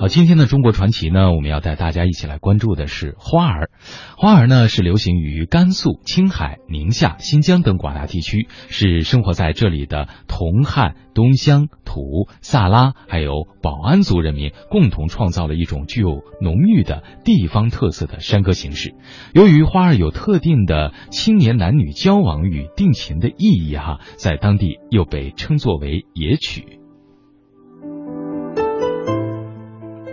好，今天的中国传奇呢，我们要带大家一起来关注的是花儿。花儿呢是流行于甘肃、青海、宁夏、新疆等广大地区，是生活在这里的同汉、东乡、土、萨拉还有保安族人民共同创造了一种具有浓郁的地方特色的山歌形式。由于花儿有特定的青年男女交往与定情的意义，哈，在当地又被称作为野曲。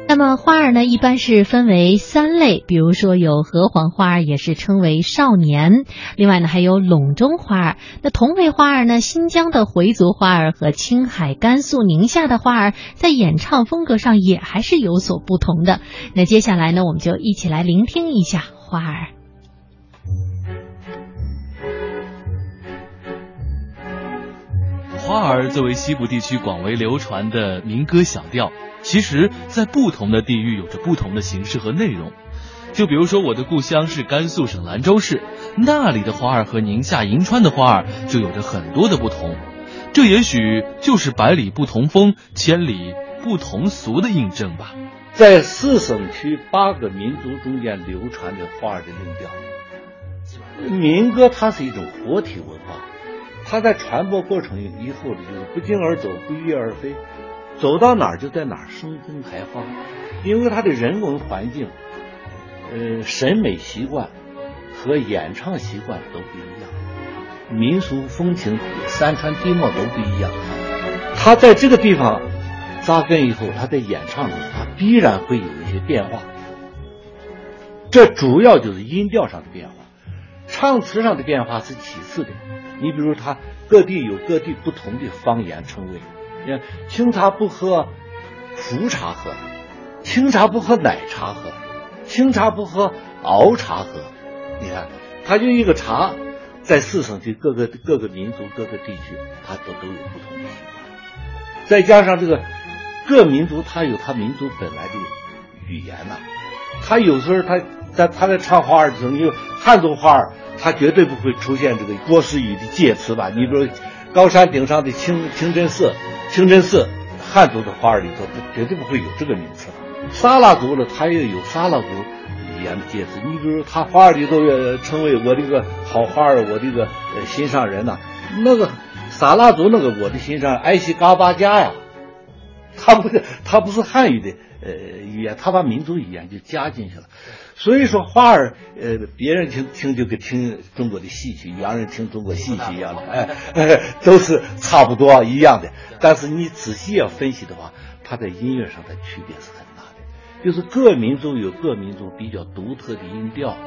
那么花儿呢，一般是分为三类，比如说有河黄花儿，也是称为少年；另外呢，还有陇中花儿。那同为花儿呢，新疆的回族花儿和青海、甘肃、宁夏的花儿，在演唱风格上也还是有所不同的。那接下来呢，我们就一起来聆听一下花儿。花儿作为西部地区广为流传的民歌小调。其实，在不同的地域有着不同的形式和内容。就比如说，我的故乡是甘肃省兰州市，那里的花儿和宁夏银川的花儿就有着很多的不同。这也许就是百里不同风，千里不同俗的印证吧。在四省区八个民族中间流传的花儿的音调，民歌它是一种活体文化，它在传播过程以后呢，就是不胫而走，不翼而飞。走到哪儿就在哪儿生根开花，因为它的人文环境、呃审美习惯和演唱习惯都不一样，民俗风情、山川地貌都不一样。他在这个地方扎根以后，他在演唱中，他必然会有一些变化。这主要就是音调上的变化，唱词上的变化是其次的。你比如，他各地有各地不同的方言称谓。你看清茶不喝，浮茶喝；清茶不喝，奶茶喝；清茶不喝，熬茶喝。你看，它就一个茶，在四省区各个各个民族、各个地区，它都都有不同的习惯。再加上这个各民族，它有它民族本来的语言呐。他有时候他在他在唱花儿的时候，你汉族花儿，他绝对不会出现这个郭氏语的介词吧？你比如高山顶上的清清真寺。清真寺，汉族的花儿里头绝对不会有这个名词。撒拉族呢，它也有撒拉族语言的介词。你比如，他花儿里头称为我这个好花儿，我这个心上人呐。那个撒拉族那个我的心上埃西嘎巴加呀，他不是他不是汉语的呃语言，他把民族语言就加进去了。所以说花儿，呃，别人听听就跟听中国的戏曲，洋人听中国戏曲一样的，哎，都是差不多一样的。但是你仔细要分析的话，它在音乐上的区别是很大的。就是各民族有各民族比较独特的音调，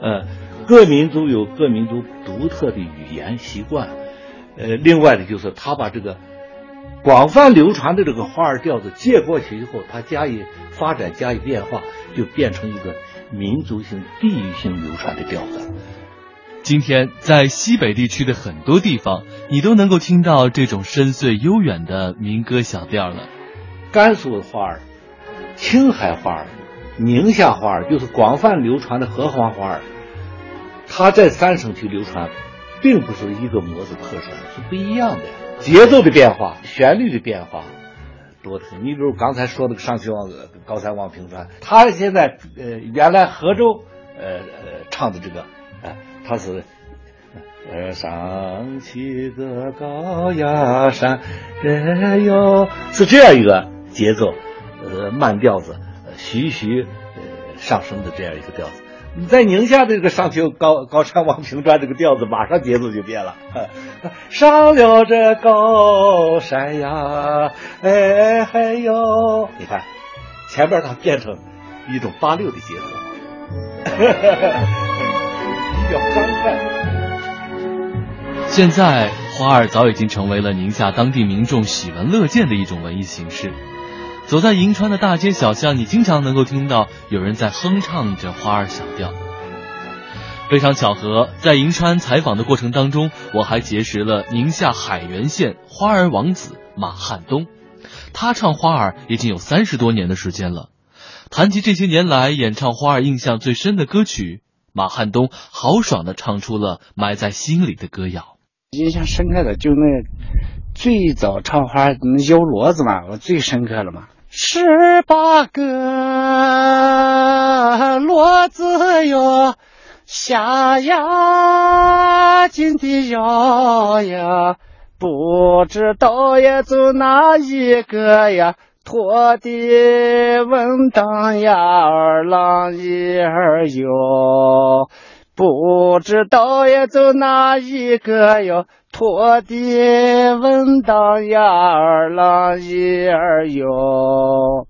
呃，各民族有各民族独特的语言习惯，呃，另外呢就是他把这个广泛流传的这个花儿调子借过去以后，他加以发展，加以变化，就变成一个。民族性、地域性流传的调子。今天在西北地区的很多地方，你都能够听到这种深邃悠远的民歌小调了。甘肃花儿、青海花儿、宁夏花儿，就是广泛流传的河黄花儿，它在三省区流传，并不是一个模子特色，是不一样的。节奏的变化，旋律的变化。多的很，你比如刚才说那个上去望高山望平川，他现在呃原来河州呃呃唱的这个，哎，他是呃上去个高崖山，哎呦，是这样一个节奏，呃慢调子，徐徐呃上升的这样一个调子。你在宁夏这个上去高高山望平川这个调子，马上节奏就变了。上了这高山呀，哎嗨哟！你看，前边它变成一种八六的节奏，比较欢快。现在花儿早已经成为了宁夏当地民众喜闻乐见的一种文艺形式。走在银川的大街小巷，你经常能够听到有人在哼唱着花儿小调。非常巧合，在银川采访的过程当中，我还结识了宁夏海原县花儿王子马汉东。他唱花儿已经有三十多年的时间了。谈及这些年来演唱花儿印象最深的歌曲，马汉东豪爽地唱出了埋在心里的歌谣。印象深刻的就那最早唱花那摇骡子嘛，我最深刻了嘛。十八个骡子哟，下牙紧的摇呀，不知道呀走哪一个呀？拖的稳当呀，二郎一儿哟，不知道呀走哪一个哟？拖地稳当呀，二郎一儿哟，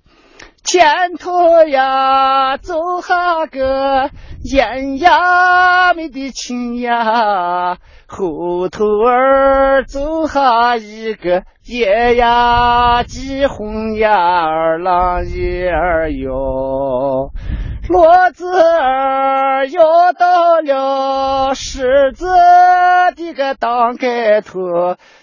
前头呀走哈个艳呀美的亲呀，后头儿走哈一个野呀鸡红呀，二郎一儿哟。骡子儿摇到了狮子的个当盖头，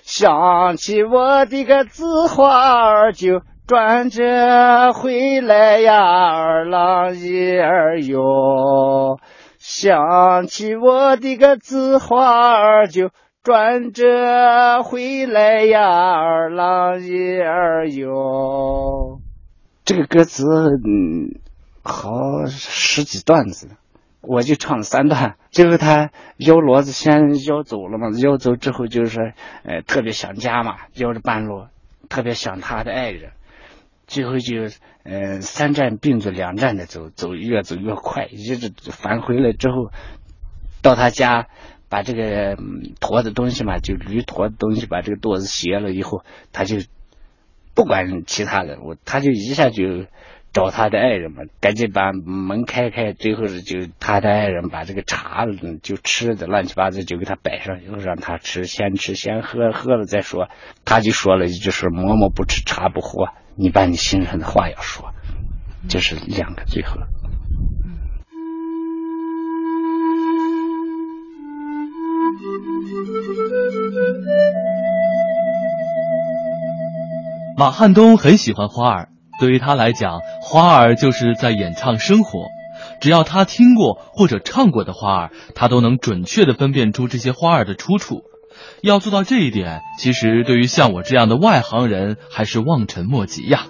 想起我的个紫花儿就转着回来呀，二郎一儿哟。想起我的个紫花儿就转着回来呀，二郎一儿哟。这个歌词，嗯。好十几段子，我就唱了三段。最后他摇骡子先摇走了嘛，摇走之后就是呃特别想家嘛，摇着半路特别想他的爱人。最后就呃三站并着两站的走，走越走越快，一直返回来之后，到他家把这个驮的东西嘛，就驴驮的东西把这个垛子斜了以后，他就不管其他的，我他就一下就。找他的爱人嘛，赶紧把门开开，最后是就他的爱人把这个茶就吃的乱七八糟就给他摆上，又让他吃，先吃先喝，喝了再说。他就说了一句说馍馍不吃茶不喝，你把你心上的话要说，这是两个最后。马汉东很喜欢花儿。对于他来讲，花儿就是在演唱生活。只要他听过或者唱过的花儿，他都能准确的分辨出这些花儿的出处。要做到这一点，其实对于像我这样的外行人还是望尘莫及呀。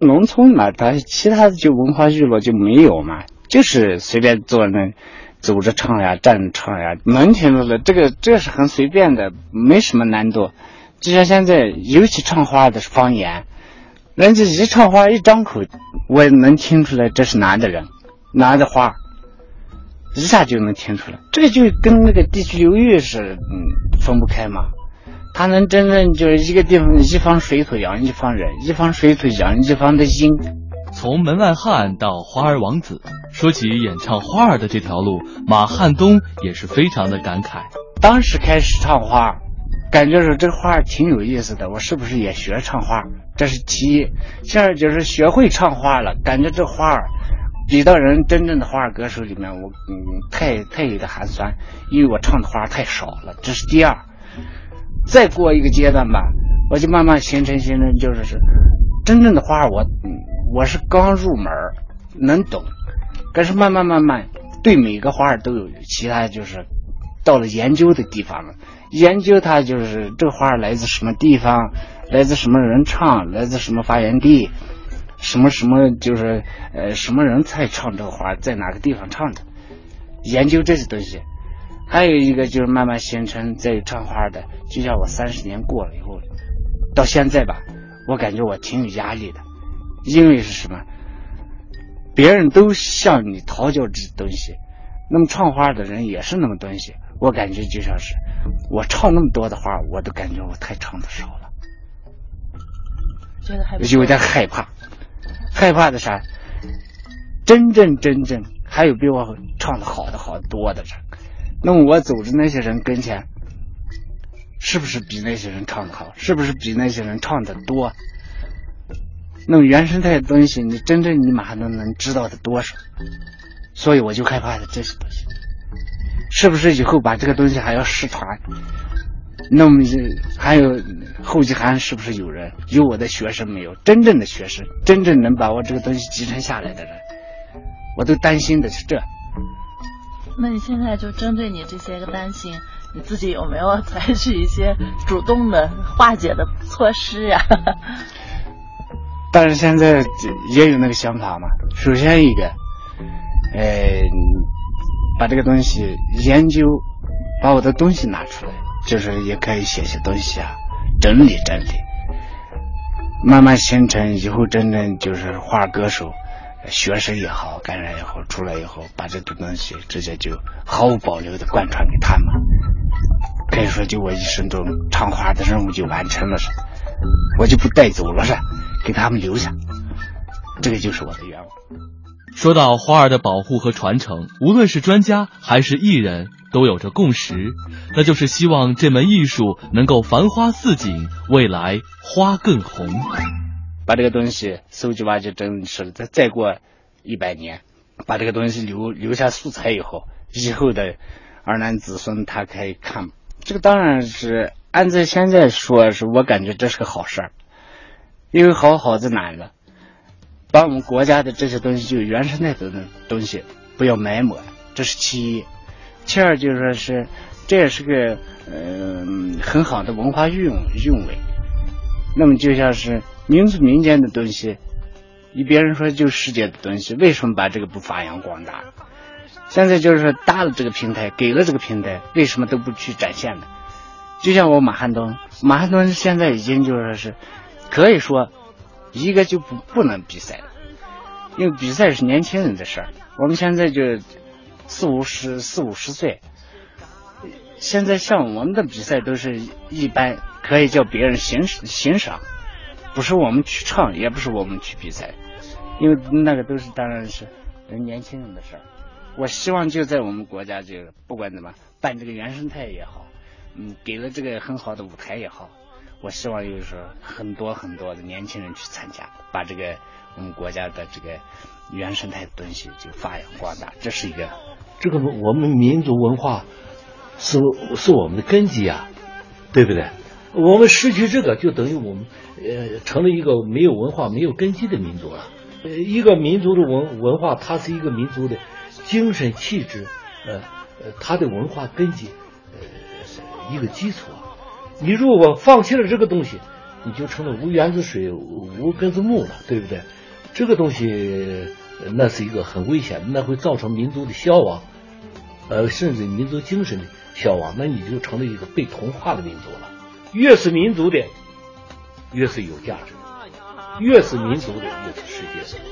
农村嘛，他其他的就文化娱乐就没有嘛，就是随便坐那，走着唱呀，站着唱呀，能听着了。这个这是很随便的，没什么难度。就像现在，尤其唱花的方言。人家一唱花一张口，我也能听出来这是男的人，哪的话，一下就能听出来。这个就跟那个地区流域是嗯分不开嘛。他能真正就是一个地方一方水土养一方人，一方水土养一方的心。从门外汉到花儿王子，说起演唱花儿的这条路，马汉东也是非常的感慨。当时开始唱花。感觉说这个花挺有意思的，我是不是也学唱花？这是其一。现在就是学会唱花了，感觉这花儿比到人真正的花儿歌手里面，我嗯太太有点寒酸，因为我唱的花太少了。这是第二。再过一个阶段吧，我就慢慢形成形成，就是是真正的花儿，我我是刚入门能懂，可是慢慢慢慢对每个花儿都有其他就是到了研究的地方了。研究它就是这花来自什么地方，来自什么人唱，来自什么发源地，什么什么就是呃什么人才唱这个花，在哪个地方唱的，研究这些东西。还有一个就是慢慢形成在唱花的，就像我三十年过了以后，到现在吧，我感觉我挺有压力的，因为是什么？别人都向你讨教这东西，那么唱花的人也是那么东西，我感觉就像是。我唱那么多的话，我都感觉我太唱的少了，觉得还有点害怕，害怕的啥？真正真正还有比我唱的好的好多的人，那么我走着那些人跟前，是不是比那些人唱的好？是不是比那些人唱的多？那么原生态的东西，你真正你马上都能知道的多少？所以我就害怕的这些东西。是不是以后把这个东西还要失传？那么还有后继还是不是有人有我的学生没有？真正的学生，真正能把我这个东西继承下来的人，我都担心的是这。那你现在就针对你这些个担心，你自己有没有采取一些主动的化解的措施呀？但是现在也有那个想法嘛。首先一个，呃，把这个东西研究，把我的东西拿出来，就是也可以写写东西啊，整理整理，慢慢形成以后真正就是画歌手、学生也好，干啥也好，出来以后把这个东西直接就毫无保留的贯穿给他们，可以说就我一生中唱花的任务就完成了是，我就不带走了是。给他们留下，这个就是我的愿望。说到花儿的保护和传承，无论是专家还是艺人，都有着共识，那就是希望这门艺术能够繁花似锦，未来花更红。把这个东西收集挖掘整理了，再再过一百年，把这个东西留留下素材以后，以后的儿男子孙他可以看。这个当然是按在现在说，是我感觉这是个好事儿。因为好好在哪呢？把我们国家的这些东西，就原生态的东西，不要埋没，这是其一。其二就是说是，这也是个嗯很好的文化韵韵味。那么就像是民族民间的东西，你别人说就世界的东西，为什么把这个不发扬光大？现在就是说搭了这个平台，给了这个平台，为什么都不去展现呢？就像我马汉东，马汉东现在已经就说是。可以说，一个就不不能比赛，因为比赛是年轻人的事儿。我们现在就四五十四五十岁，现在像我们的比赛都是一般，可以叫别人欣欣赏，不是我们去唱，也不是我们去比赛，因为那个都是当然是年轻人的事儿。我希望就在我们国家，就不管怎么办这个原生态也好，嗯，给了这个很好的舞台也好。我希望就是说，很多很多的年轻人去参加，把这个我们国家的这个原生态的东西就发扬光大。这是一个，这个我们民族文化是是我们的根基啊，对不对？我们失去这个，就等于我们呃成了一个没有文化、没有根基的民族了。呃，一个民族的文文化，它是一个民族的精神气质，呃呃，它的文化根基，呃，一个基础。你如果放弃了这个东西，你就成了无源子水、无根子木了，对不对？这个东西那是一个很危险，那会造成民族的消亡，呃，甚至民族精神的消亡。那你就成了一个被同化的民族了。越是民族的，越是有价值；越是民族的，越是世界的。